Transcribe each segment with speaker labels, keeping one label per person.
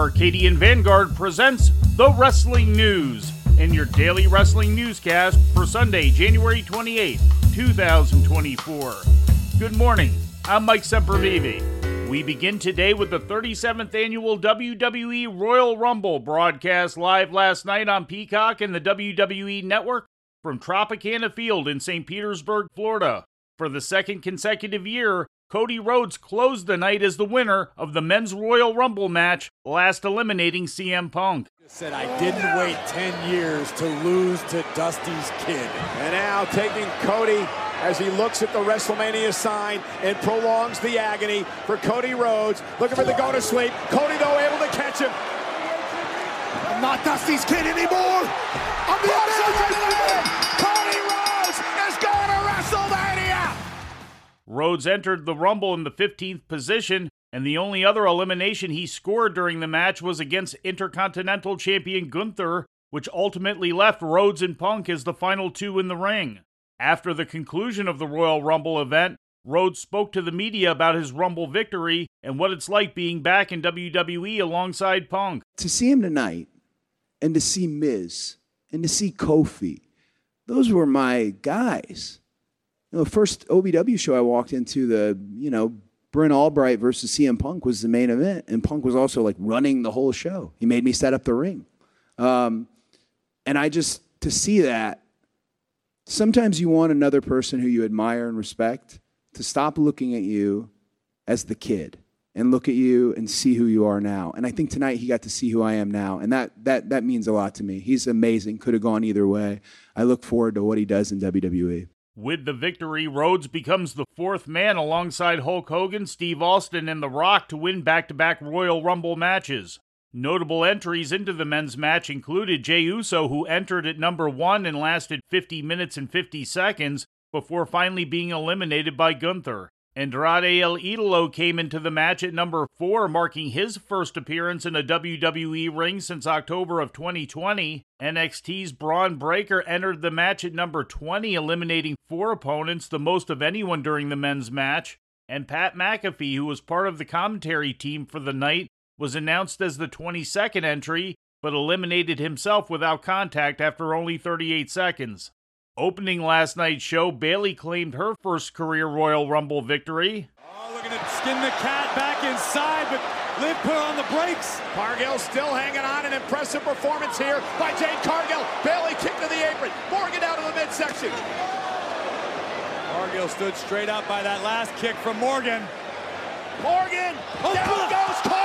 Speaker 1: Arcadian Vanguard presents the Wrestling News in your daily wrestling newscast for Sunday, January 28, 2024. Good morning. I'm Mike Sempervive. We begin today with the 37th annual WWE Royal Rumble broadcast live last night on Peacock and the WWE Network from Tropicana Field in St. Petersburg, Florida. For the second consecutive year, Cody Rhodes closed the night as the winner of the Men's Royal Rumble match, last eliminating CM Punk.
Speaker 2: Said I didn't wait 10 years to lose to Dusty's kid.
Speaker 3: And now taking Cody as he looks at the WrestleMania sign and prolongs the agony for Cody Rhodes. Looking for the go to sleep. Cody, though, able to catch him.
Speaker 2: I'm not Dusty's kid anymore. I'm the
Speaker 3: Cody Rhodes
Speaker 1: entered the Rumble in the 15th position, and the only other elimination he scored during the match was against Intercontinental Champion Gunther, which ultimately left Rhodes and Punk as the final two in the ring. After the conclusion of the Royal Rumble event, Rhodes spoke to the media about his Rumble victory and what it's like being back in WWE alongside Punk.
Speaker 4: To see him tonight and to see Miz and to see Kofi, those were my guys. You know, the first OVW show I walked into, the, you know, Brent Albright versus CM Punk was the main event, and Punk was also like running the whole show. He made me set up the ring. Um, and I just, to see that, sometimes you want another person who you admire and respect to stop looking at you as the kid and look at you and see who you are now. And I think tonight he got to see who I am now, and that that that means a lot to me. He's amazing. Could have gone either way. I look forward to what he does in WWE.
Speaker 1: With the victory, Rhodes becomes the fourth man alongside Hulk Hogan, Steve Austin, and The Rock to win back to back Royal Rumble matches. Notable entries into the men's match included Jey Uso, who entered at number one and lasted 50 minutes and 50 seconds before finally being eliminated by Gunther. Andrade El Idolo came into the match at number four, marking his first appearance in a WWE ring since October of 2020. NXT's Bron Breakker entered the match at number 20, eliminating four opponents, the most of anyone during the men's match. And Pat McAfee, who was part of the commentary team for the night, was announced as the 22nd entry, but eliminated himself without contact after only 38 seconds. Opening last night's show, Bayley claimed her first career Royal Rumble victory.
Speaker 2: Oh, looking to skin the cat back inside, but Liv put on the brakes.
Speaker 3: Cargill still hanging on. An impressive performance here by Jade Cargill. Bayley kicked to the apron. Morgan out to the midsection.
Speaker 2: Cargill stood straight up by that last kick from Morgan.
Speaker 3: Morgan.
Speaker 2: Oh,
Speaker 3: down goes Cargill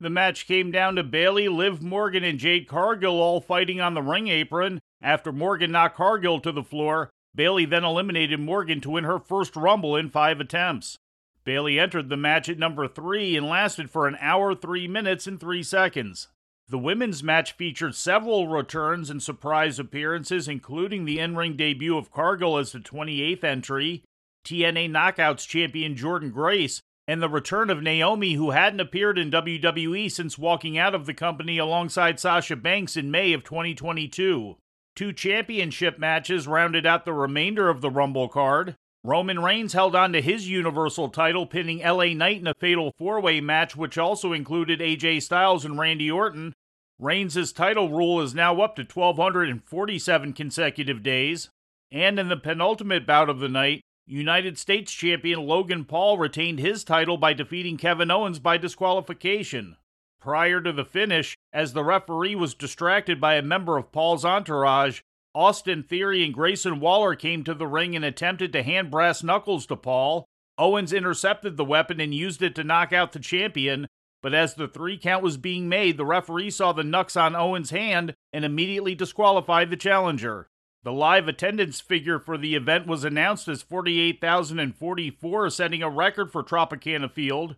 Speaker 1: The match came down to Bayley, Liv Morgan, and Jade Cargill all fighting on the ring apron. After Morgan knocked Cargill to the floor, Bayley then eliminated Morgan to win her first Rumble in five attempts. Bayley entered the match at number three and lasted for an hour, three minutes, and three seconds. The women's match featured several returns and surprise appearances, including the in ring debut of Cargill as the 28th entry, TNA Knockouts champion Jordynne Grace, and the return of Naomi, who hadn't appeared in WWE since walking out of the company alongside Sasha Banks in May of 2022. Two championship matches rounded out the remainder of the Rumble card. Roman Reigns held on to his Universal title, pinning LA Knight in a fatal four way match, which also included AJ Styles and Randy Orton. Reigns' title rule is now up to 1,247 consecutive days. And in the penultimate bout of the night, United States champion Logan Paul retained his title by defeating Kevin Owens by disqualification. Prior to the finish, as the referee was distracted by a member of Paul's entourage, Austin Theory and Grayson Waller came to the ring and attempted to hand brass knuckles to Paul. Owens intercepted the weapon and used it to knock out the champion, but as the three count was being made, the referee saw the knucks on Owens' hand and immediately disqualified the challenger. The live attendance figure for the event was announced as 48,044, setting a record for Tropicana Field.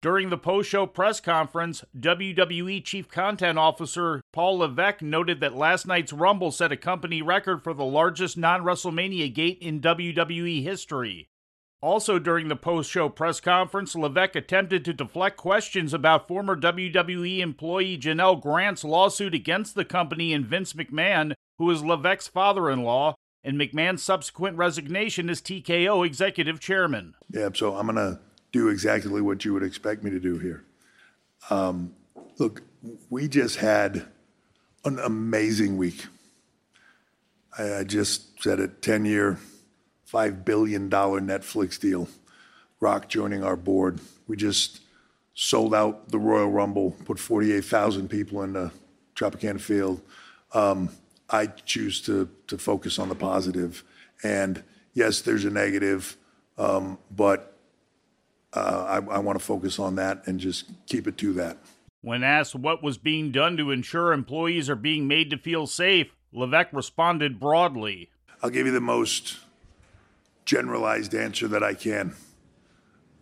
Speaker 1: During the post show press conference, WWE Chief Content Officer Paul Levesque noted that last night's Rumble set a company record for the largest non WrestleMania gate in WWE history. Also, during the post show press conference, Levesque attempted to deflect questions about former WWE employee Janelle Grant's lawsuit against the company and Vince McMahon, who is Levesque's father in law, and McMahon's subsequent resignation as TKO executive chairman.
Speaker 5: Yeah, so I'm going to do exactly what you would expect me to do here. Um, look, we just had an amazing week. I, I just said it 10 year, $5 billion Netflix deal. Rock joining our board. We just sold out the Royal Rumble, put 48,000 people in the Tropicana Field. Um, I choose to, to focus on the positive. And yes, there's a negative, um, but uh, I, I want to focus on that and just keep it to that.
Speaker 1: When asked what was being done to ensure employees are being made to feel safe, Levesque responded broadly.
Speaker 5: I'll give you the most generalized answer that I can.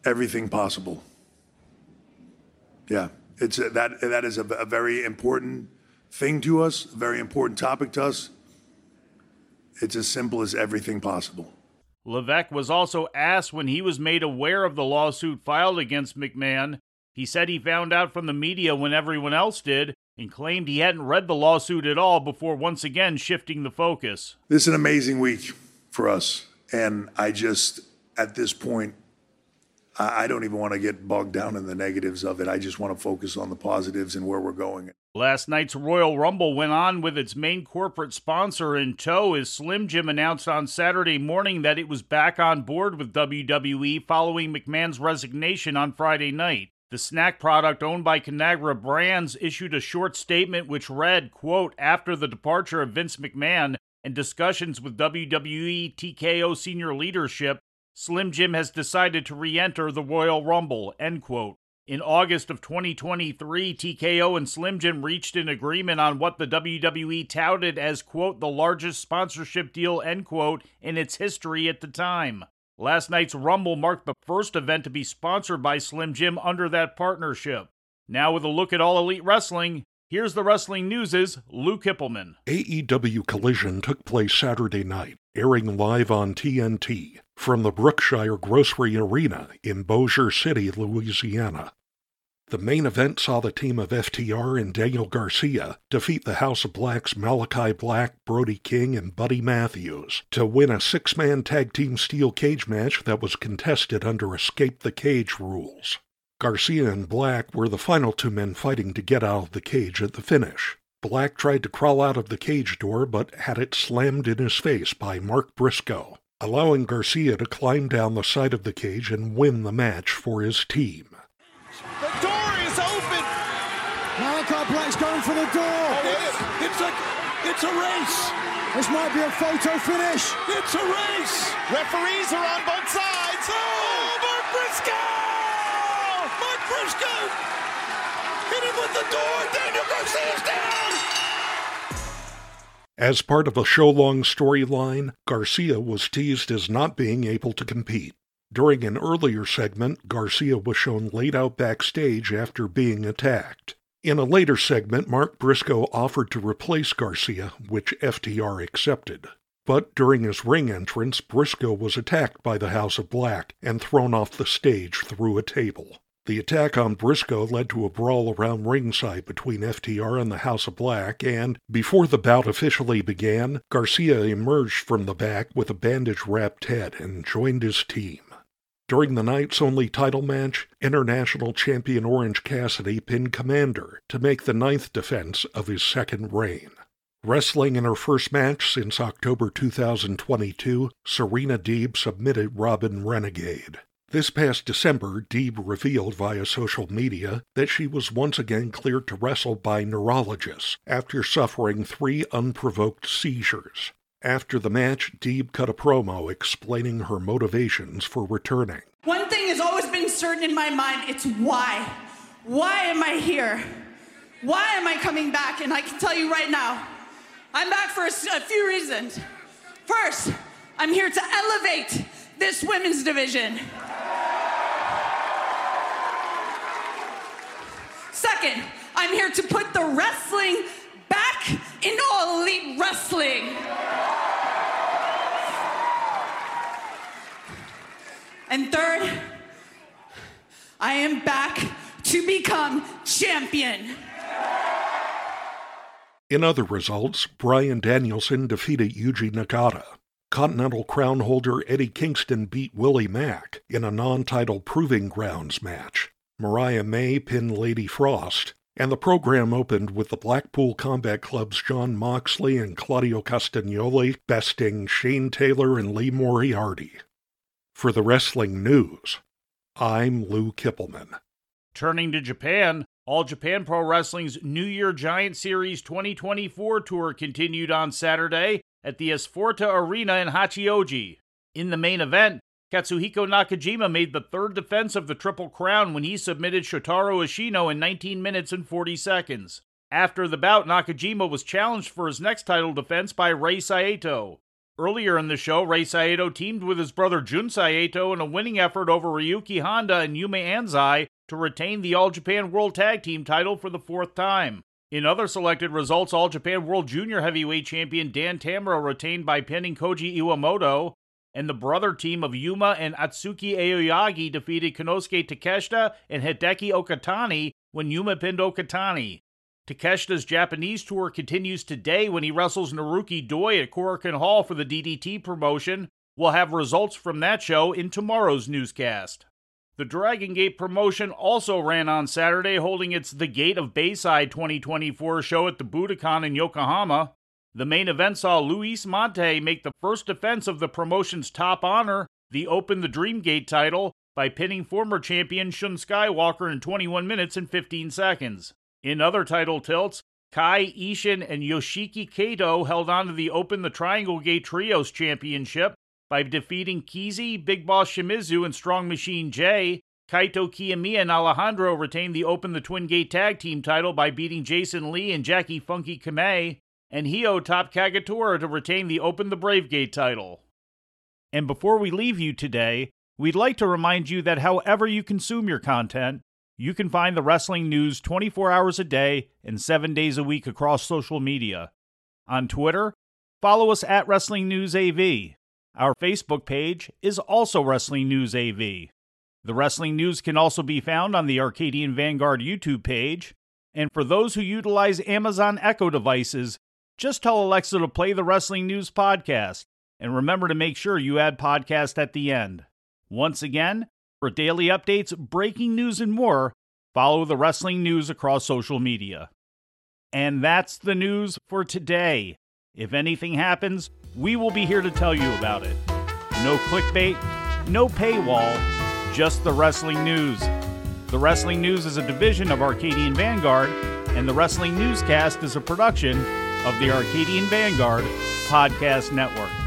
Speaker 5: Everything possible. Yeah, it's a, that that is a, a very important thing to us, a very important topic to us. It's as simple as everything possible.
Speaker 1: Levesque was also asked when he was made aware of the lawsuit filed against McMahon. He said he found out from the media when everyone else did and claimed he hadn't read the lawsuit at all before once again shifting the focus.
Speaker 5: This is an amazing week for us. And I just, at this point, I don't even want to get bogged down in the negatives of it. I just want to focus on the positives and where we're going.
Speaker 1: Last night's Royal Rumble went on with its main corporate sponsor in tow as Slim Jim announced on Saturday morning that it was back on board with WWE following McMahon's resignation on Friday night. The snack product owned by Conagra Brands issued a short statement which read, quote, after the departure of Vince McMahon and discussions with WWE TKO senior leadership, Slim Jim has decided to re-enter the Royal Rumble, end quote. In August of 2023, TKO and Slim Jim reached an agreement on what the WWE touted as, quote, the largest sponsorship deal, end quote, in its history at the time. Last night's Rumble marked the first event to be sponsored by Slim Jim under that partnership. Now, with a look at All Elite Wrestling, here's the wrestling news' Lou Kipilman.
Speaker 6: AEW Collision took place Saturday night, airing live on TNT from the Brookshire Grocery Arena in Bossier City, Louisiana. The main event saw the team of FTR and Daniel Garcia defeat the House of Black's Malachi Black, Brody King, and Buddy Matthews to win a six man tag team steel cage match that was contested under Escape the Cage rules. Garcia and Black were the final two men fighting to get out of the cage at the finish. Black tried to crawl out of the cage door but had it slammed in his face by Mark Briscoe allowing Garcia to climb down the side of the cage and win the match for his team.
Speaker 2: The door is open.
Speaker 7: Malachi Black's going for the door.
Speaker 2: Oh, it it's a, it's a race.
Speaker 7: This might be a photo finish.
Speaker 2: It's a race.
Speaker 3: Referees are on both sides.
Speaker 2: Oh, Mark Briscoe! Mark Briscoe! With the door. Daniel down.
Speaker 6: As part of a show long storyline, Garcia was teased as not being able to compete. During an earlier segment, Garcia was shown laid out backstage after being attacked. In a later segment, Mark Briscoe offered to replace Garcia, which FTR accepted. But during his ring entrance, Briscoe was attacked by the House of Black and thrown off the stage through a table. The attack on Briscoe led to a brawl around ringside between FTR and the House of Black, and before the bout officially began, Garcia emerged from the back with a bandage wrapped head and joined his team. During the night's only title match, International Champion Orange Cassidy pinned Komander to make the ninth defense of his second reign. Wrestling in her first match since October 2022, Serena Deeb submitted Robyn Renegade. This past December, Deeb revealed via social media that she was once again cleared to wrestle by neurologists after suffering three unprovoked seizures. After the match, Deeb cut a promo explaining her motivations for returning.
Speaker 8: One thing has always been certain in my mind it's why. Why am I here? Why am I coming back? And I can tell you right now, I'm back for a, a few reasons. First, I'm here to elevate this women's division. Second, I'm here to put the wrestling back in all elite wrestling. And third, I am back to become champion.
Speaker 6: In other results, Bryan Danielson defeated Yuji Nagata. Continental Crown holder Eddie Kingston beat Willie Mack in a non title Proving Grounds match. Mariah May pinned Lady Frost, and the program opened with the Blackpool Combat Club's Jon Moxley and Claudio Castagnoli besting Shane Taylor and Lee Moriarty. For the wrestling news, I'm Lou Kipilman.
Speaker 1: Turning to Japan, All Japan Pro Wrestling's New Year Giant Series 2024 tour continued on Saturday at the Esforta Arena in Hachioji. In the main event, Katsuhiko Nakajima made the third defense of the Triple Crown when he submitted Shotaro Ashino in 19 minutes and 40 seconds. After the bout, Nakajima was challenged for his next title defense by Rei Saito. Earlier in the show, Rei Saito teamed with his brother Jun Saito in a winning effort over Ryuki Honda and Yuma Anzai to retain the All Japan World Tag Team title for the fourth time. In other selected results, All Japan World Junior Heavyweight Champion Dan Tamura retained by pinning Koji Iwamoto, and the brother team of Yuma and Atsuki Aoyagi defeated Konosuke Takeshita and Hideki Okatani when Yuma pinned Okatani. Takeshita's Japanese tour continues today when he wrestles Naruki Doi at Korakuen Hall for the DDT promotion. We'll have results from that show in tomorrow's newscast. The Dragon Gate promotion also ran on Saturday, holding its The Gate of Bayside 2024 show at the Budokan in Yokohama. The main event saw Luis Mante make the first defense of the promotion's top honor, the Open the Dreamgate title, by pinning former champion Shun Skywalker in 21 minutes and 15 seconds. In other title tilts, Kai Ishin and Yoshiki Kato held on to the Open the Triangle Gate Trios Championship by defeating Kizi, Big Boss Shimizu, and Strong Machine J. Kaito Kiyomiya and Alejandro retained the Open the Twin Gate Tag Team title by beating Jason Lee and Jackie Funky Kamei and Hio topped Kagetora to retain the Open the Brave Gate title. And before we leave you today, we'd like to remind you that however you consume your content, you can find the wrestling news 24 hours a day and 7 days a week across social media. On Twitter, follow us at Wrestling News AV. Our Facebook page is also Wrestling News AV. The Wrestling News can also be found on the Arcadian Vanguard YouTube page. And for those who utilize Amazon Echo devices, just tell Alexa to play the Wrestling News Podcast, and remember to make sure you add podcast at the end. Once again, for daily updates, breaking news, and more, follow the Wrestling News across social media. And that's the news for today. If anything happens, we will be here to tell you about it. No clickbait, no paywall, just the wrestling news. The Wrestling News is a division of Arcadian Vanguard, and the Wrestling Newscast is a production of the Arcadian Vanguard Podcast Network.